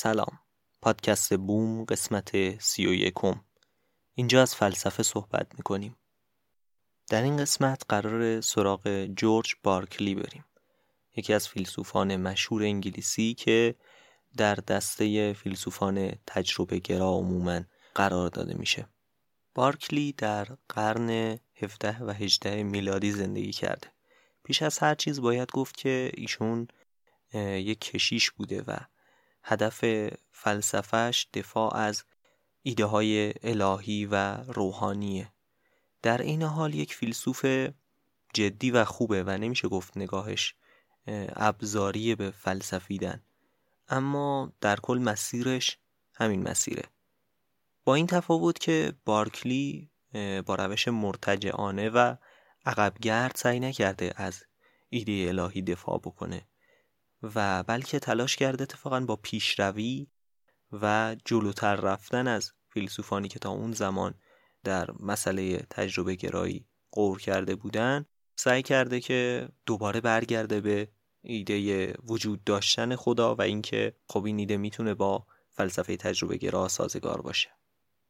سلام. پادکست بوم قسمت سی و یکم. اینجا از فلسفه صحبت می‌کنیم. در این قسمت قرار سراغ جورج بارکلی بریم. یکی از فیلسوفان مشهور انگلیسی که در دسته فیلسوفان تجربه گرا عموما قرار داده میشه. بارکلی در قرن 17 و 18 میلادی زندگی کرده. پیش از هر چیز باید گفت که ایشون یک کشیش بوده و هدف فلسفهش دفاع از ایده های الهی و روحانیه. در این حال یک فیلسوف جدی و خوبه و نمیشه گفت نگاهش اه، ابزاری به فلسفیدن. اما در کل مسیرش همین مسیره. با این تفاوت که بارکلی با روش مرتجعانه و عقبگرد سعی نکرده از ایده الهی دفاع بکنه. و بلکه تلاش کرده اتفاقا با پیشروی و جلوتر رفتن از فیلسوفانی که تا اون زمان در مسئله تجربه گرایی غور کرده بودن سعی کرده که دوباره برگرده به ایده وجود داشتن خدا و اینکه خب این ایده می‌تونه با فلسفه تجربه گرا سازگار باشه.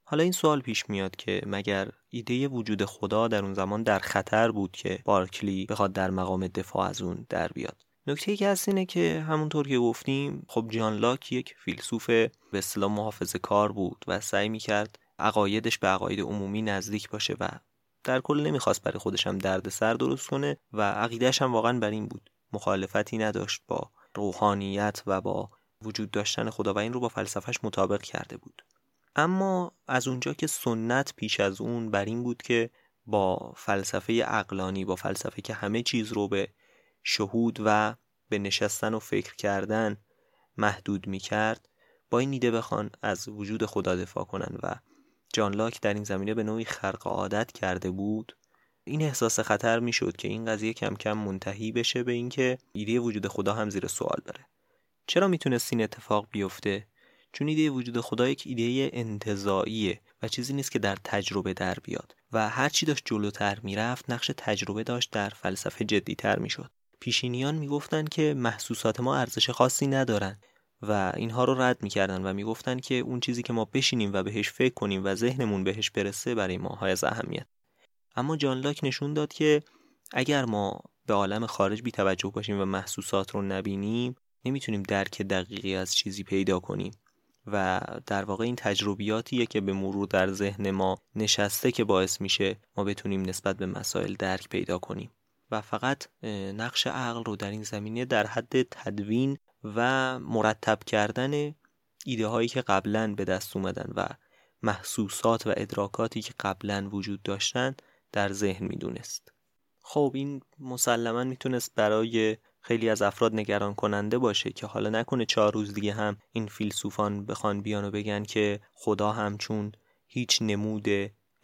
حالا این سوال پیش میاد که مگر ایده وجود خدا در اون زمان در خطر بود که بارکلی بخواد در مقام دفاع از اون در بیاد؟ نکته که هست اینه که همونطور که گفتیم خب جان لاک یک فیلسوف به اصطلاح محافظه کار بود و سعی می‌کرد عقایدش به عقاید عمومی نزدیک باشه و در کل نمی‌خواست برای خودش هم دردسر درست کنه و عقیدهش هم واقعا بر این بود. مخالفتی نداشت با روحانیت و با وجود داشتن خدا و این رو با فلسفهش مطابق کرده بود. اما از اونجا که سنت پیش از اون بر این بود که با فلسفه عقلانی با فلسفه که همه چیز رو به شهود و به نشستن و فکر کردن محدود می کرد با این ایده بخوان از وجود خدا دفاع کنن و جان لاک در این زمینه به نوعی خرق عادت کرده بود. این احساس خطر می شد که این قضیه کم کم منتهی بشه به اینکه ایده وجود خدا هم زیر سوال بره چرا می‌تونست این اتفاق بیفته؟ چون ایده وجود خدا یک ایده انتزاعیه و چیزی نیست که در تجربه در بیاد و هر چی داشت جلوتر می‌رفت نقش تجربه داشت در فلسفه جدیتر می‌شد. پیشینیان می‌گفتند که محسوسات ما ارزش خاصی ندارن و اینها رو رد می‌کردن و می‌گفتند که اون چیزی که ما بشینیم و بهش فکر کنیم و ذهنمون بهش برسه برای ما های از اهمیت. اما جان لاک نشون داد که اگر ما به عالم خارج بی توجه باشیم و محسوسات رو نبینیم نمی‌تونیم درک دقیقی از چیزی پیدا کنیم. و در واقع این تجربیاتیه که به مرور در ذهن ما نشسته که باعث میشه ما بتونیم نسبت به مسائل درک پیدا کنیم. و فقط نقش عقل رو در این زمینه در حد تدوین و مرتب کردن ایده هایی که قبلا به دست اومدن و محسوسات و ادراکاتی که قبلا وجود داشتن در ذهن می‌دونست. خب این مسلما می‌تونست برای خیلی از افراد نگران کننده باشه که حالا نکنه چهار روز دیگه هم این فیلسوفان بخوان بیان و بگن که خدا همچون هیچ نمود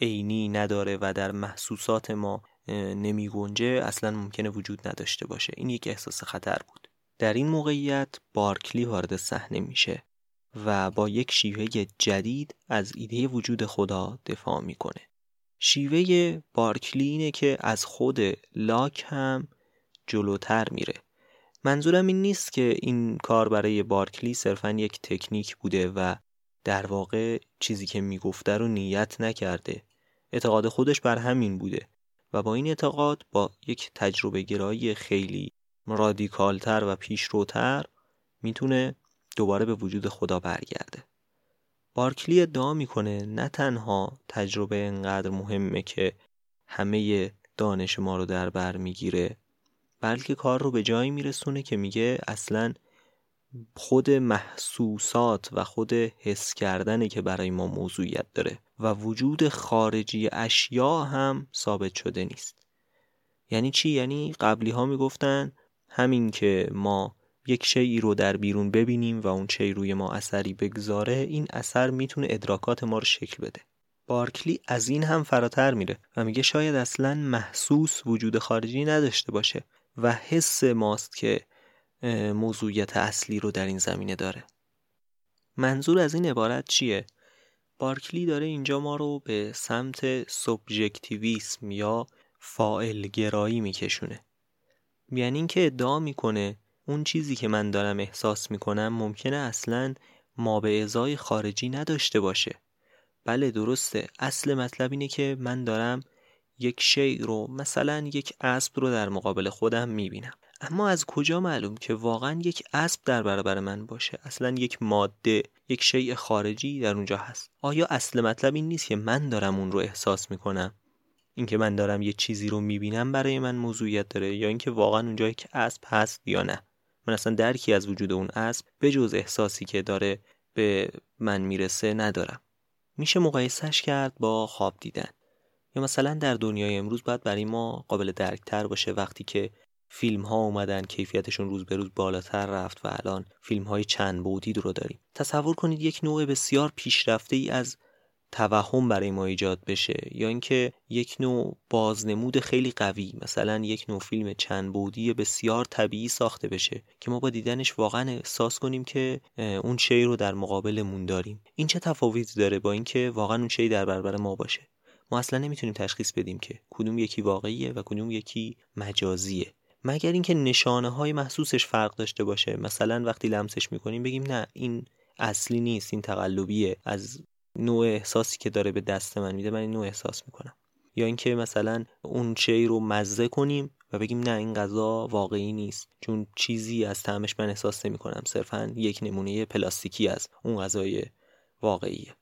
عینی نداره و در محسوسات ما نمی گنجه اصلا ممکنه وجود نداشته باشه. این یک احساس خطر بود. در این موقعیت بارکلی وارد صحنه میشه و با یک شیوه جدید از ایده وجود خدا دفاع می‌کنه. شیوه بارکلی اینه که از خود لاک هم جلوتر میره. منظورم این نیست که این کار برای بارکلی صرفا یک تکنیک بوده و در واقع چیزی که می‌گفته رو نیت نکرده. اعتقاد خودش بر همین بوده. و با این اعتقاد با یک تجربه گرایی خیلی رادیکالتر و پیشروتر می‌تونه دوباره به وجود خدا برگرده. بارکلی ادعا می‌کنه نه تنها تجربه انقدر مهمه که همه دانش ما رو در بر می‌گیره بلکه کار رو به جایی میرسونه که میگه اصلا خود محسوسات و خود حس کردنه که برای ما موضوعیت داره و وجود خارجی اشیا هم ثابت شده نیست یعنی چی؟ یعنی قبلی ها می‌گفتن همین که ما یک شیعی رو در بیرون ببینیم و اون شی روی ما اثری بگذاره این اثر می‌تونه ادراکات ما رو شکل بده بارکلی از این هم فراتر میره و میگه شاید اصلا محسوس وجود خارجی نداشته باشه و حس ماست که موضوعیت اصلی رو در این زمینه داره. منظور از این عبارت چیه؟ بارکلی داره اینجا ما رو به سمت سوبژکتیویسم یا فائل گرایی میکشونه. یعنی اینکه ادعا می‌کنه اون چیزی که من دارم احساس می‌کنم ممکنه اصلا ما به ازای خارجی نداشته باشه. بله درسته. اصل مطلب اینه که من دارم یک شی رو مثلا یک اسب رو در مقابل خودم می‌بینم. اما از کجا معلوم که واقعا یک اسب در برابر من باشه؟ اصلا یک ماده یک شیء خارجی در اونجا هست. آیا اصل مطلب این نیست که من دارم اون رو احساس می‌کنم؟ اینکه من دارم یه چیزی رو می‌بینم برای من موضوعیت داره یا اینکه واقعا اونجا یک اسب هست یا نه؟ من اصلا درکی از وجود اون اسب به جز احساسی که داره به من می‌رسه ندارم. میشه مقایسهش کرد با خواب دیدن. یا مثلا در دنیای امروز باید برای ما قابل درکتر باشه وقتی که فیلم ها اومدن کیفیتشون روز به روز بالاتر رفت و الان فیلم های چند بودی رو داریم. تصور کنید یک نوع بسیار پیشرفته ای از توهم برای ما ایجاد بشه یا اینکه یک نوع بازنمود خیلی قوی مثلا یک نوع فیلم چند بودی بسیار طبیعی ساخته بشه که ما با دیدنش واقعا احساس کنیم که اون شی رو در مقابلمون داریم. این چه تفاوتی داره با اینکه واقعا اون شی در برابر ما باشه؟ ما اصلا نمی‌تونیم تشخیص بدیم که کدوم یکی واقعیه و کدوم یکی مجازیه. مگر اینکه نشانه های محسوسش فرق داشته باشه. مثلا وقتی لمسش می‌کنیم بگیم نه این اصلی نیست این تقلبیه. از نوع احساسی که داره به دست من میده من این نوع احساس می‌کنم. یا اینکه مثلا اون شی رو مزه کنیم و بگیم نه این غذا واقعی نیست. چون چیزی از طعمش من احساس نمی کنم صرفا یک نمونه پلاستیکی از اون غذای واقعیه.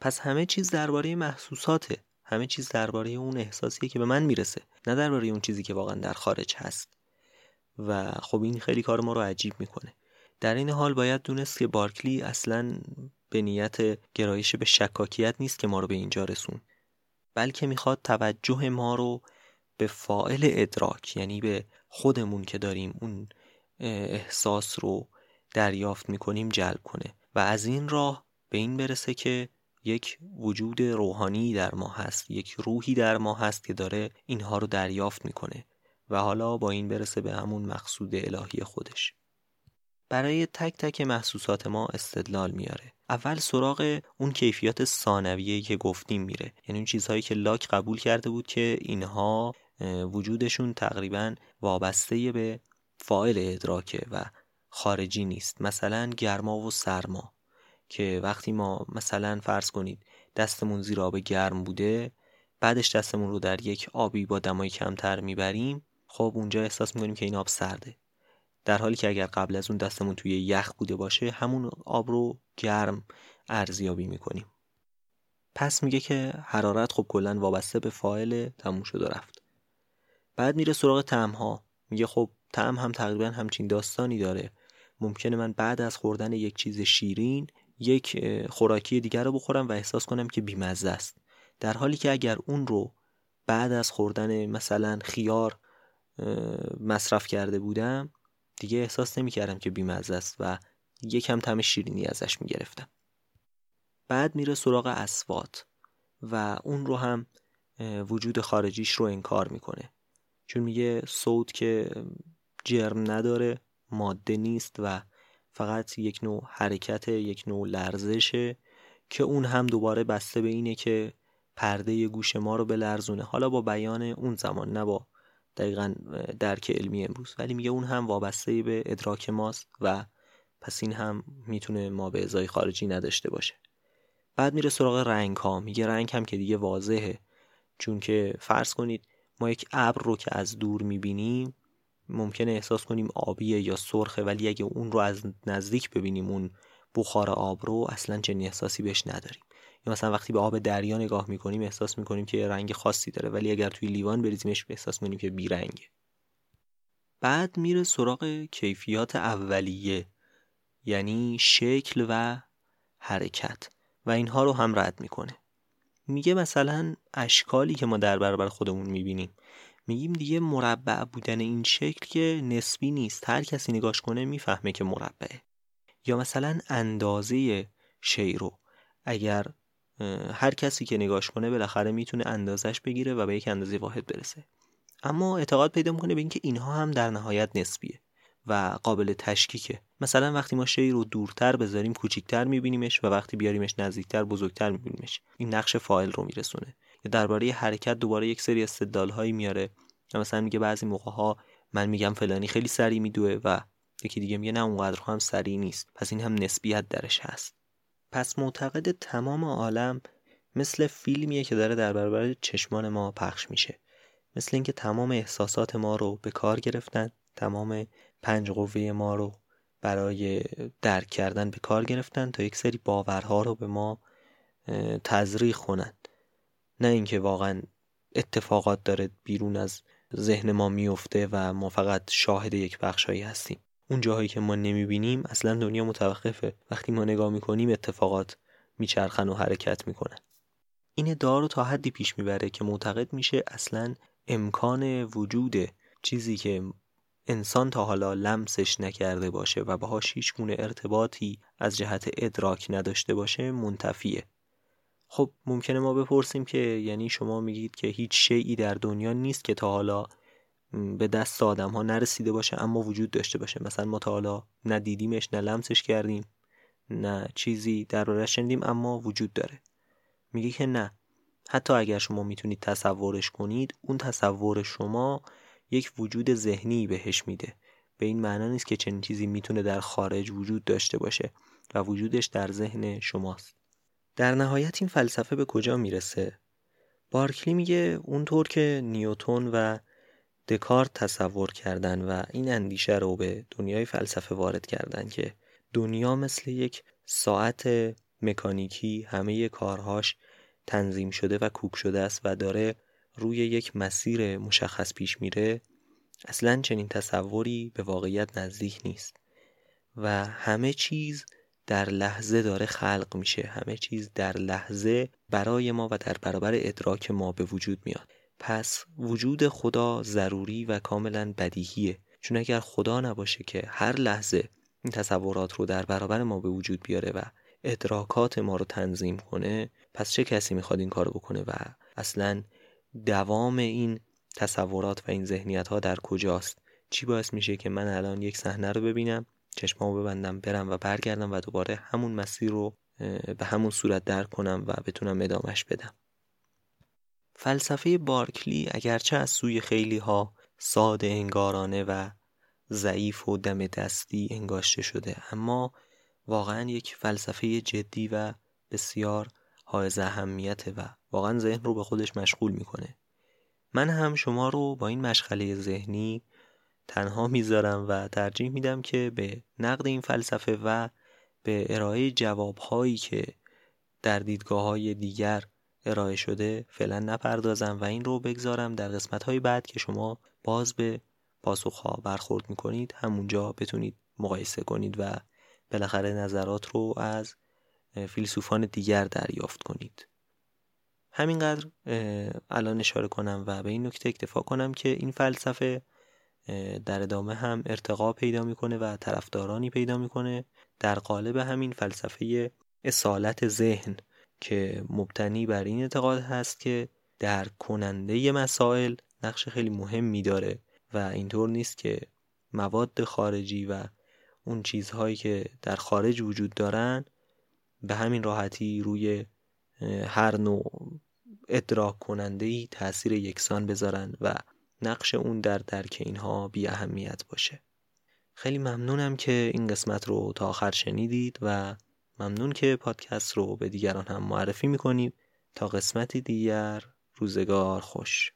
پس همه چیز درباره محسوساته. همه چیز درباره اون احساسیه که به من می‌رسه نه درباره اون چیزی که واقعا در خارج هست. و خب این خیلی کار ما رو عجیب می‌کنه. در این حال باید دونست که بارکلی اصلا به نیت گرایش به شکاکیت نیست که ما رو به اینجا رسون. بلکه می‌خواد توجه ما رو به فائل ادراک یعنی به خودمون که داریم اون احساس رو دریافت می‌کنیم جلب کنه. و از این راه به این برسه که یک وجود روحانی در ما هست یک روحی در ما هست که داره اینها رو دریافت می‌کنه و حالا با این برسه به همون مقصود الهی خودش. برای تک تک محسوسات ما استدلال میاره. اول سراغ اون کیفیات ثانویه‌ای که گفتیم میره. یعنی اون چیزهایی که لاک قبول کرده بود که اینها وجودشون تقریبا وابسته به فاعل ادراکه و خارجی نیست. مثلا گرما و سرما. که وقتی ما مثلا فرض کنید دستمون زیر آب گرم بوده بعدش دستمون رو در یک آبی با دمای کمتر می‌بریم خب اونجا احساس می‌کنیم که این آب سرده. در حالی که اگر قبل از اون دستمون توی یخ بوده باشه همون آب رو گرم ارزیابی می‌کنیم. پس میگه که حرارت خب کلا وابسته به فاعل تموم شد و رفت. بعد میره سراغ طعم ها میگه خب طعم هم تقریبا همچین داستانی داره. ممکنه من بعد از خوردن یک چیز شیرین یک خوراکی دیگر رو بخورم و احساس کنم که بیمزه است. در حالی که اگر اون رو بعد از خوردن مثلا خیار مصرف کرده بودم دیگه احساس نمی کردم که بیمزه است و یکم تم شیرینی ازش می گرفتم بعد میره سراغ اسوات و اون رو هم وجود خارجیش رو انکار می‌کنه. چون میگه صوت که جرم نداره ماده نیست و فقط یک نوع حرکت یک نوع لرزشه که اون هم دوباره بسته به اینه که پرده گوش ما رو بلرزونه. حالا با بیان اون زمان نه با دقیقا درک علمی امروز. ولی میگه اون هم وابسته به ادراک ماست و پس این هم می‌تونه ما به ازای خارجی نداشته باشه. بعد میره سراغ رنگ ها میگه رنگ هم که دیگه واضحه. چون که فرض کنید ما یک ابر رو که از دور می‌بینیم ممکنه احساس کنیم آبیه یا سرخه ولی اگه اون رو از نزدیک ببینیم اون بخار آب رو اصلا چنین احساسی بهش نداریم. یا مثلا وقتی به آب دریا نگاه می‌کنیم احساس می‌کنیم که رنگ خاصی داره ولی اگر توی لیوان بریزیمش احساس می‌کنیم که بیرنگه. بعد میره سراغ کیفیات اولیه یعنی شکل و حرکت. و اینها رو هم رد می‌کنه. میگه مثلا اشکالی که ما در برابر خودمون می‌بینیم. میگیم دیگه مربع بودن این شکل که نسبی نیست. هر کسی نگاش کنه می‌فهمه که مربعه. یا مثلا اندازه شی رو. اگر هر کسی که نگاش کنه بالاخره می‌تونه اندازش بگیره و به یک اندازه واحد برسه. اما اعتقاد پیدا می‌کنه به اینکه اینها هم در نهایت نسبیه و قابل تشکیکه. مثلا وقتی ما شی رو دورتر بذاریم کوچیکتر میبینیمش و وقتی بیاریمش نزدیکتر بزرگتر میبینیمش. این نقش فایل رو میرسونه. یا درباره حرکت دوباره یک سری استدلال هایی میاره مثلا میگه بعضی موقع ها من میگم فلانی خیلی سریع میدوه و یکی دیگه میگه نه اونقدر هم سریع نیست. پس این هم نسبیت درش هست. پس معتقد تمام عالم مثل فیلمیه که داره در برابر چشمان ما پخش میشه. مثل اینکه تمام احساسات ما رو به کار گرفتن تمام پنج قوه ما رو برای درک کردن به کار گرفتن تا یک سری باورها رو به ما تزریق کنند نه اینکه واقعا اتفاقات داره بیرون از ذهن ما میفته و ما فقط شاهد یک بخشایی هستیم. اون جاهایی که ما نمی‌بینیم اصلا دنیا متوقفه. وقتی ما نگاه می‌کنیم اتفاقات میچرخن و حرکت می‌کنن این ادعا رو تا حدی پیش می‌بره که معتقد میشه اصلا امکان وجود چیزی که انسان تا حالا لمسش نکرده باشه و باهاش هیچ گونه ارتباطی از جهت ادراک نداشته باشه منتفیه. خب ممکنه ما بپرسیم که یعنی شما میگید که هیچ شیعی در دنیا نیست که تا حالا به دست آدم ها نرسیده باشه اما وجود داشته باشه. مثلا ما تا حالا نه دیدیمش نه لمسش کردیم نه چیزی در شنیدیم اما وجود داره. میگه که نه. حتی اگر شما می‌تونید تصورش کنید اون تصور شما یک وجود ذهنی بهش میده. به این معنا نیست که چنین چیزی می‌تونه در خارج وجود داشته باشه و وجودش در ذهن شماست. در نهایت این فلسفه به کجا می‌رسه؟ بارکلی میگه اونطور که نیوتون و دکارت تصور کردن و این اندیشه رو به دنیای فلسفه وارد کردن که دنیا مثل یک ساعت مکانیکی همه کارهاش تنظیم شده و کوک شده است و داره روی یک مسیر مشخص پیش میره اصلا چنین تصوری به واقعیت نزدیک نیست و همه چیز در لحظه داره خلق میشه. همه چیز در لحظه برای ما و در برابر ادراک ما به وجود میاد. پس وجود خدا ضروری و کاملا بدیهیه. چون اگر خدا نباشه که هر لحظه این تصورات رو در برابر ما به وجود بیاره و ادراکات ما رو تنظیم کنه پس چه کسی می‌خواد این کارو بکنه و اصلا دوام این تصورات و این ذهنیت ها در کجاست؟ چی باعث میشه که من الان یک صحنه رو ببینم چشمامو ببندم برم و برگردم و دوباره همون مسیر رو به همون صورت درک کنم و بتونم ادامش بدم. فلسفه بارکلی اگرچه از سوی خیلی ها ساده انگارانه و ضعیف و دم دستی انگاشته شده اما واقعا یک فلسفه جدی و بسیار حائز اهمیته و واقعا ذهن رو به خودش مشغول می‌کنه. من هم شما رو با این مشغله ذهنی تنها می‌ذارم و ترجیح میدم که به نقد این فلسفه و به ارائه جوابهایی که در دیدگاه های دیگر ارائه شده فعلا نپردازم و این رو بگذارم در قسمت های بعد که شما باز به پاسخها برخورد می‌کنید همونجا بتونید مقایسه کنید و بالاخره نظرات رو از فیلسوفان دیگر دریافت کنید. همینقدر الان اشاره کنم و به این نکته اکتفا کنم که این فلسفه در ادامه هم ارتقا پیدا می‌کنه و طرفدارانی پیدا می‌کنه. در قالب همین فلسفه اصالت ذهن که مبتنی بر این اعتقاد هست که در کننده مسائل نقش خیلی مهم داره و اینطور نیست که مواد خارجی و اون چیزهایی که در خارج وجود دارن به همین راحتی روی هر نوع ادراک کننده ای تاثیر یکسان بذارن و نقش اون در درک اینها بی اهمیت باشه. خیلی ممنونم که این قسمت رو تا آخر شنیدید و ممنون که پادکست رو به دیگران هم معرفی می‌کنید. تا قسمتی دیگر روزگار خوش.